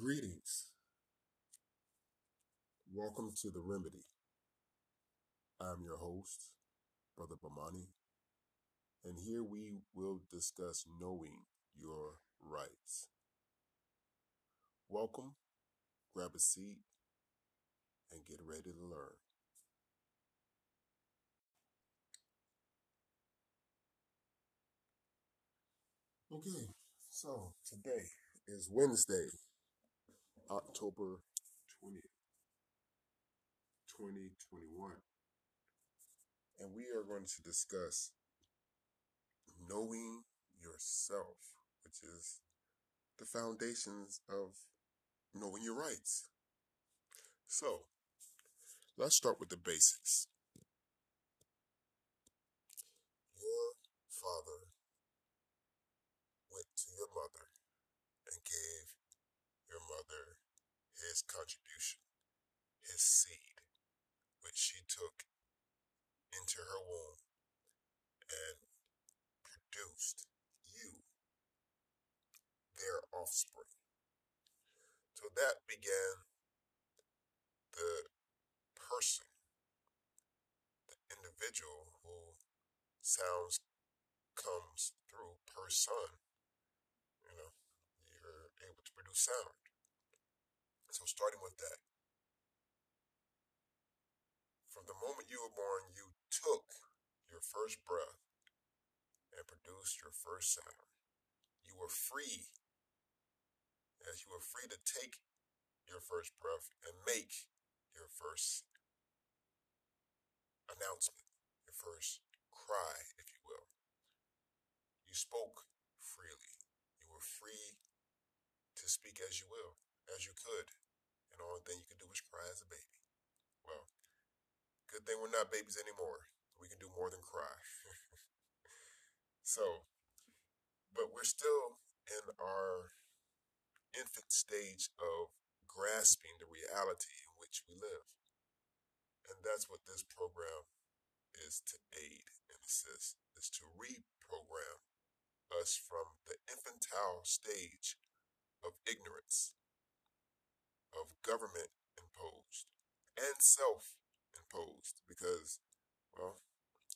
Greetings. Welcome to The Remedy. I'm your host, Brother Bamani, and here we will discuss knowing your rights. Welcome, grab a seat, and get ready to learn. Okay, so today is Wednesday, October 20th, 2021, and we are going to discuss knowing yourself, which is the foundations of knowing your rights. So, let's start with the basics. Your father went to your mother and gave his contribution, his seed, which she took into her womb and produced you, their offspring. So that began the person, the individual who sounds comes through per son. You know, you're able to produce sound. So starting with that. From the moment you were born, you took your first breath and produced your first sound. You were free, as you were free to take your first breath and make your first announcement, your first cry, if you will. You spoke freely. You were free to speak as you will, as you could. And the only thing you could do was cry as a baby. Well, good thing we're not babies anymore. We can do more than cry. so, but we're still in our infant stage of grasping the reality in which we live. And that's what this program is to aid and assist, is to reprogram us from the infantile stage of ignorance, of government imposed, and self imposed, because, well,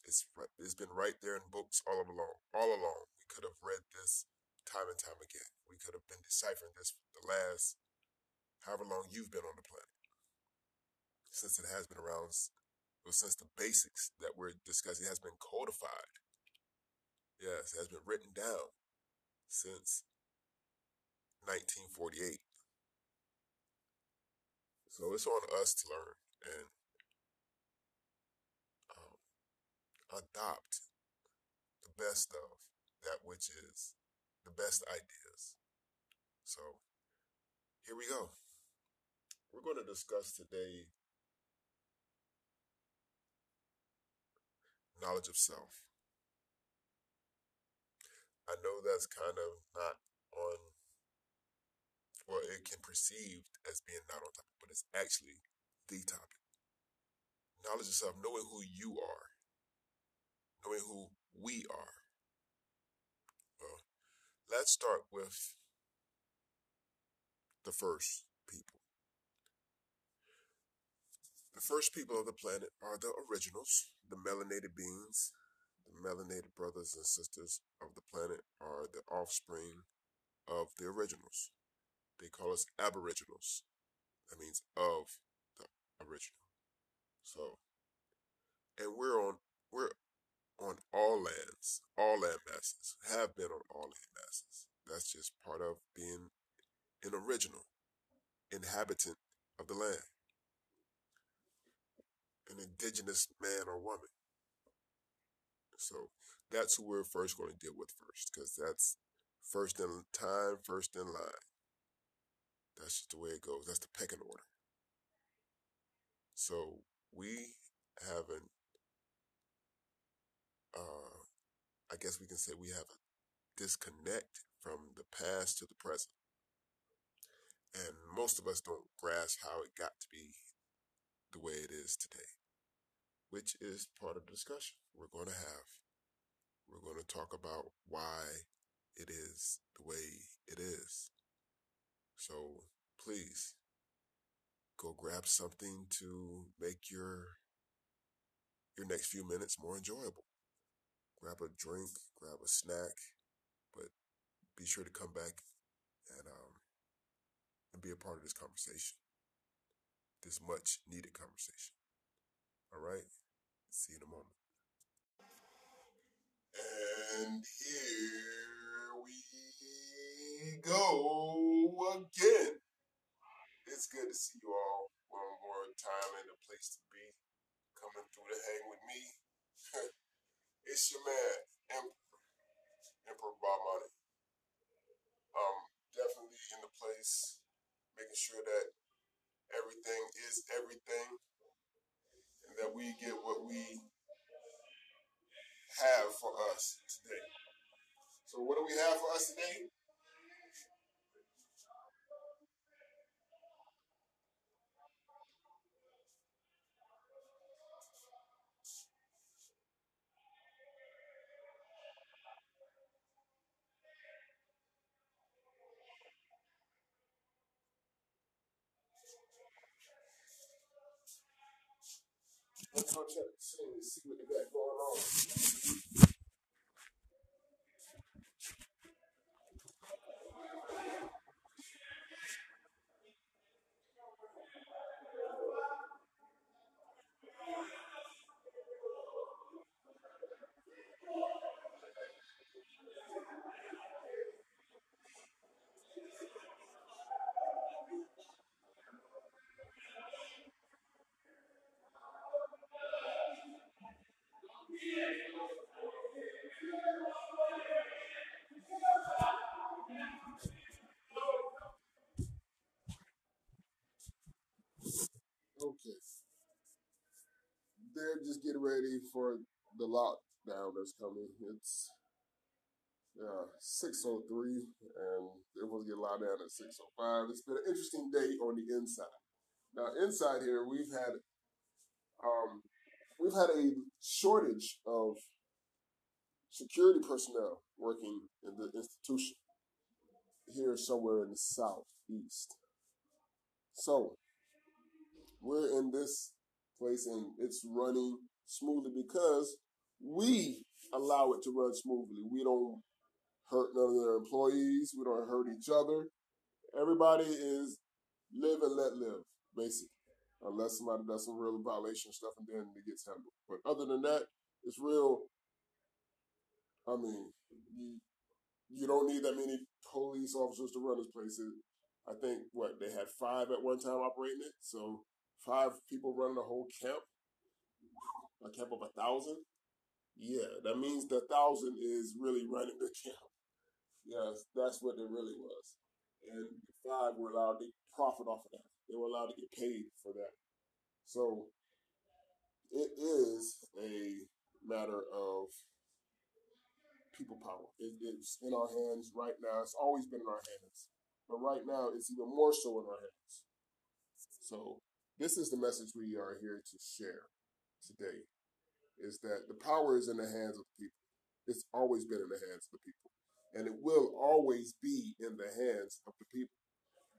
it's it's been right there in books all along. All along, we could have read this time and time again. We could have been deciphering this for the last however long you've been on the planet, since it has been around. Well, since the basics that we're discussing has been codified. Yes, it has been written down since 1948. So it's on us to learn and um, adopt the best of that which is the best ideas. So here we go. We're going to discuss today knowledge of self. I know that's kind of not on, well, it can perceived as being not on topic, but it's actually the topic. Knowledge of self, knowing who you are, knowing who we are. Well, let's start with the first people. The first people of the planet are the originals, the melanated beings. The melanated brothers and sisters of the planet are the offspring of the originals. They call us aboriginals. That means of the original. So, and we're on we're on all lands, all land masses, have been on all land masses. That's just part of being an original inhabitant of the land an indigenous man or woman. So that's who we're first going to deal with first, because that's first in time, first in line. That's just the way it goes. That's the pecking order. So we have an, uh, I guess we can say we have a disconnect from the past to the present. And most of us don't grasp how it got to be the way it is today, which is part of the discussion we're going to have. We're going to talk about why it is the way it is. So please go grab something to make your your next few minutes more enjoyable. Grab a drink, grab a snack, but be sure to come back and um, and be a part of this conversation, this much needed conversation. All right, see you in a moment. And here we go again. It's good to see you all one more time and a place to be. Coming through to hang with me. it's your man, Emperor, Emperor Bomani. Um, definitely in the place, making sure that everything is everything and that we get what we have for us today. So, what do we have for us today? Scene and see what they got going on. Okay. They're just getting ready for the lockdown that's coming. It's uh, 6.03 and they're supposed to get locked down at 6.05. It's been an interesting day on the inside. Now, inside here, we've had um, we've had a shortage of security personnel working in the institution here somewhere in the southeast. So we're in this place and it's running smoothly because we allow it to run smoothly. We don't hurt none of their employees. We don't hurt each other. Everybody is live and let live, basically. Unless somebody does some real violation stuff and then it gets handled. But other than that, it's real. I mean, you, you don't need that many police officers to run this place. I think what they had five at one time operating it, so five people running a whole camp, a camp of a thousand. Yeah, that means the thousand is really running the camp. Yes, that's what it really was. And five were allowed to profit off of that. They were allowed to get paid for that. So it is a matter of people power. It, it's in our hands right now. It's always been in our hands. But right now, it's even more so in our hands. So this is the message we are here to share today is that the power is in the hands of the people. It's always been in the hands of the people. And it will always be in the hands of the people.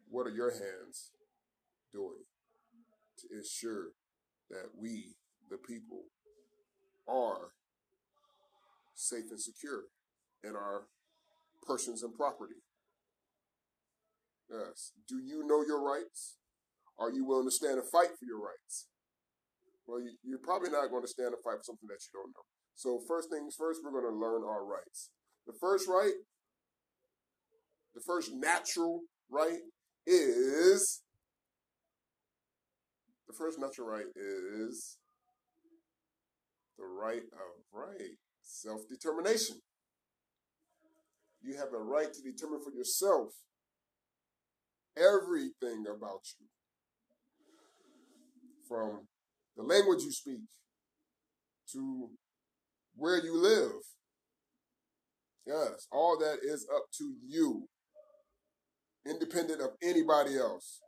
What are your hands doing to ensure that we, the people, are safe and secure in our persons and property? Yes. Do you know your rights? Are you willing to stand and fight for your rights? Well, you, you're probably not going to stand and fight for something that you don't know. So, first things first, we're going to learn our rights. The first right, the first natural right is the first natural right is the right of right, self determination. You have a right to determine for yourself everything about you from the language you speak to where you live. Yes, all that is up to you, independent of anybody else.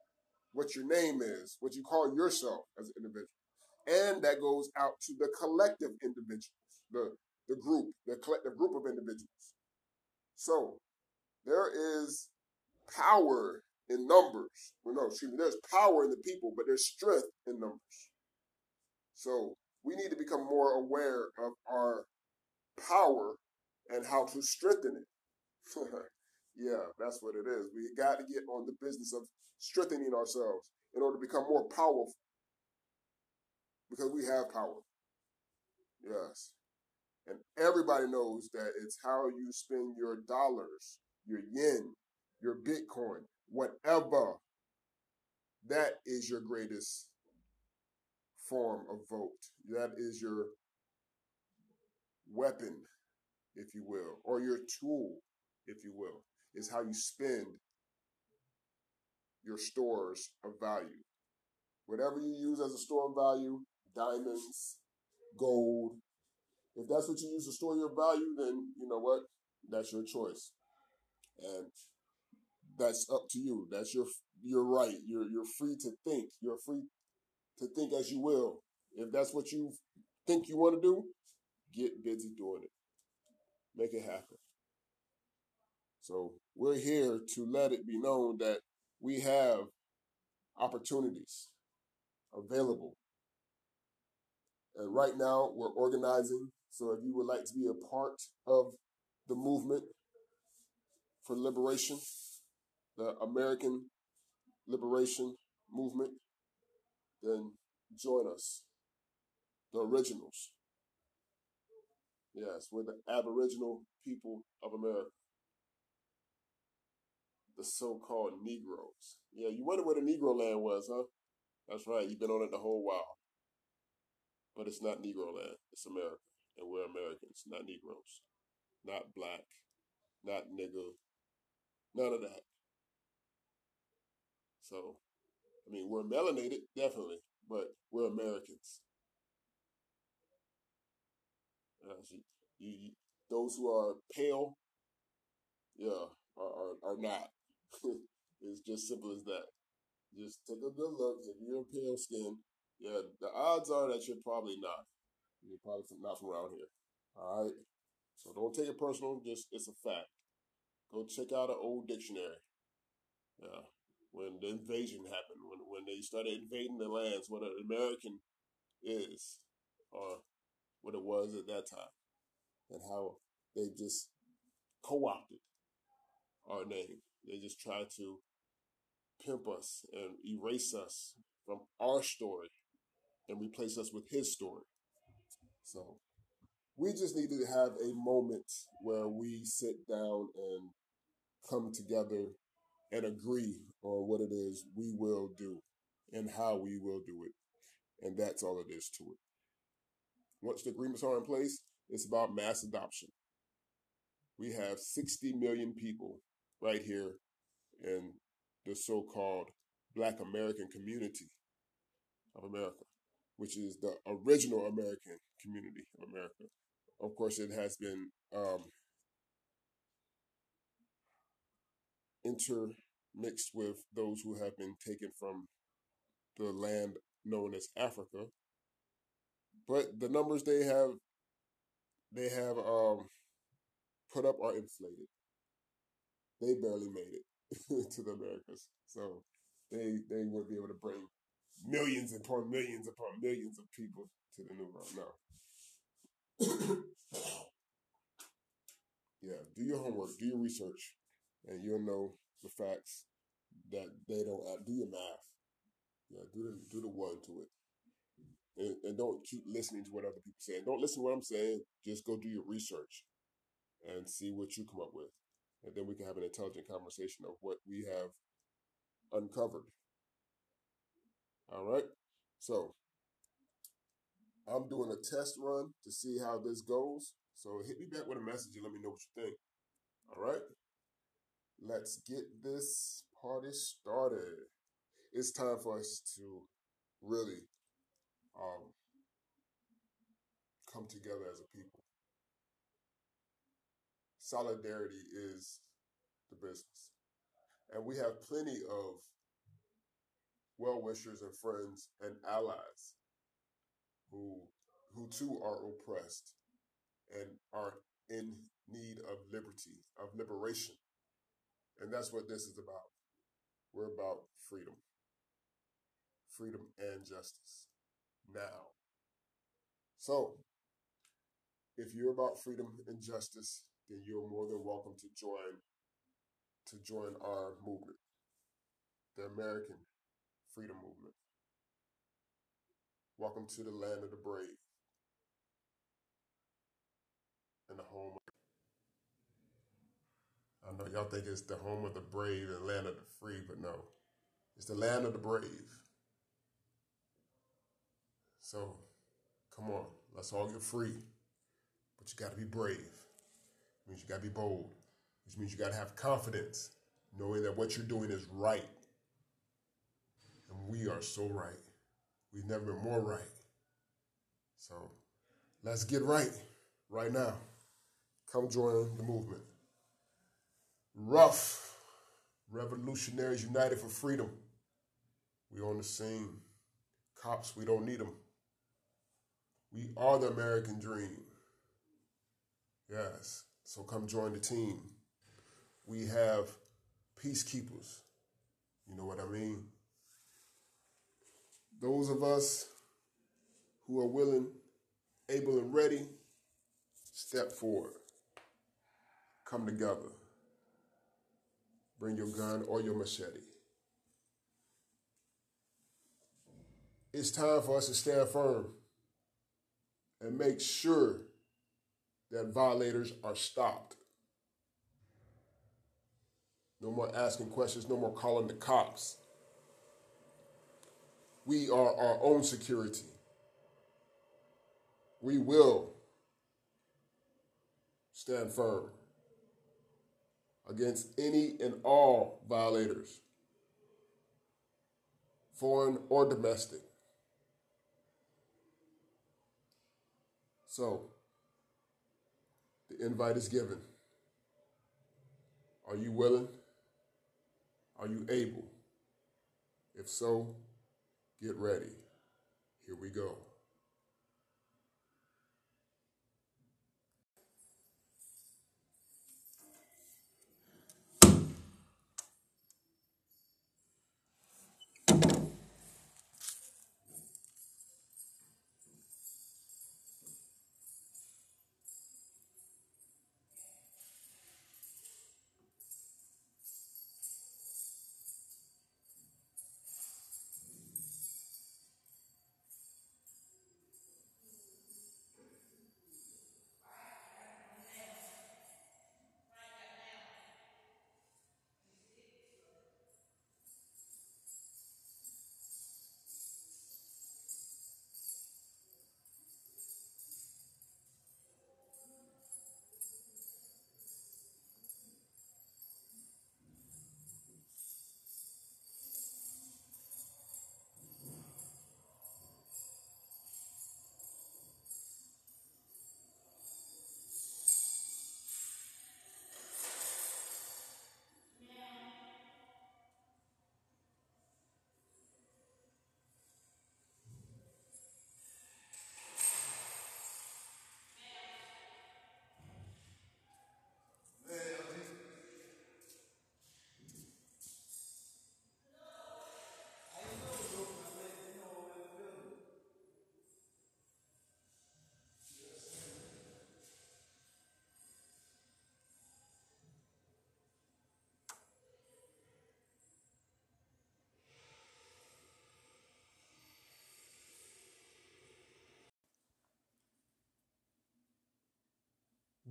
What your name is, what you call yourself as an individual. And that goes out to the collective individuals, the, the group, the collective group of individuals. So there is power in numbers. Well, no, excuse me, there's power in the people, but there's strength in numbers. So we need to become more aware of our power and how to strengthen it. yeah, that's what it is. We got to get on the business of strengthening ourselves in order to become more powerful because we have power. Yes. And everybody knows that it's how you spend your dollars, your yen, your Bitcoin, whatever. That is your greatest form of vote. That is your weapon, if you will, or your tool, if you will, is how you spend your stores of value. Whatever you use as a store of value, diamonds, gold, if that's what you use to store your value, then you know what? That's your choice. And that's up to you. That's your your right. You're you're free to think. You're free to think as you will. If that's what you think you want to do, get busy doing it. Make it happen. So we're here to let it be known that we have opportunities available. And right now we're organizing. So if you would like to be a part of the movement for liberation, the American liberation movement, then join us. The originals. Yes, we're the Aboriginal people of America. The so called Negroes. Yeah, you wonder where the Negro land was, huh? That's right, you've been on it the whole while. But it's not Negro land, it's America. And we're Americans, not Negroes. Not black, not nigger, none of that. So, I mean, we're melanated, definitely, but we're Americans. Uh, you, you, those who are pale, yeah, are, are, are not. it's just simple as that. Just take a good look. If you're pale skin, yeah, the odds are that you're probably not. You're probably not from around here. All right. So don't take it personal. Just it's a fact. Go check out an old dictionary. Yeah. When the invasion happened, when when they started invading the lands, what an American is, or what it was at that time, and how they just co-opted our name. They just try to pimp us and erase us from our story and replace us with his story. So we just need to have a moment where we sit down and come together and agree on what it is we will do and how we will do it. And that's all it is to it. Once the agreements are in place, it's about mass adoption. We have 60 million people right here in the so called Black American community of America, which is the original American community of America. Of course, it has been um, intermixed with those who have been taken from the land known as Africa. But the numbers they have they have um, put up are inflated. They barely made it to the Americas, so they they wouldn't be able to bring millions upon millions upon millions of people to the New World. No. yeah, do your homework, do your research, and you'll know the facts that they don't do your math. Yeah, do the do the one to it. And, and don't keep listening to what other people say. Don't listen to what I'm saying. Just go do your research and see what you come up with. And then we can have an intelligent conversation of what we have uncovered. All right. So I'm doing a test run to see how this goes. So hit me back with a message and let me know what you think. All right. Let's get this party started. It's time for us to really um, come together as a people. Solidarity is the business. And we have plenty of well wishers and friends and allies who who too are oppressed and are in need of liberty, of liberation. And that's what this is about. We're about freedom, freedom and justice now. So, if you're about freedom and justice, then you're more than welcome to join to join our movement, the American Freedom Movement. Welcome to the land of the brave and the home. I know y'all think it's the home of the brave and land of the free, but no, it's the land of the brave. So, come on, let's all get free, but you got to be brave. Means you got to be bold which means you got to have confidence, knowing that what you're doing is right. And we are so right. We've never been more right. So let's get right right now. Come join the movement. Rough revolutionaries united for freedom. We on the scene. Cops, we don't need them. We are the American dream. Yes. So come join the team we have peacekeepers. You know what I mean? Those of us who are willing, able, and ready, step forward. Come together. Bring your gun or your machete. It's time for us to stand firm and make sure that violators are stopped. No more asking questions, no more calling the cops. We are our own security. We will stand firm against any and all violators, foreign or domestic. So, the invite is given. Are you willing? Are you able? If so, get ready. Here we go.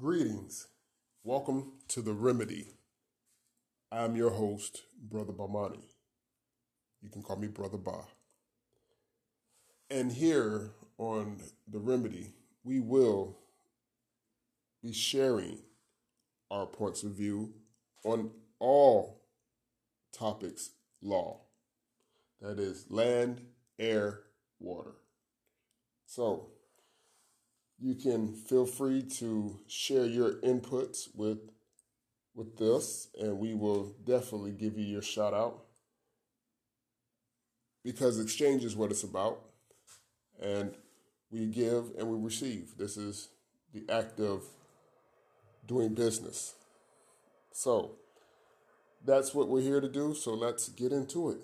Greetings. Welcome to The Remedy. I'm your host, Brother Bamani. You can call me Brother Ba. And here on The Remedy, we will be sharing our points of view on all topics law. That is land, air, water. So, you can feel free to share your inputs with with this and we will definitely give you your shout out because exchange is what it's about and we give and we receive this is the act of doing business so that's what we're here to do. So let's get into it.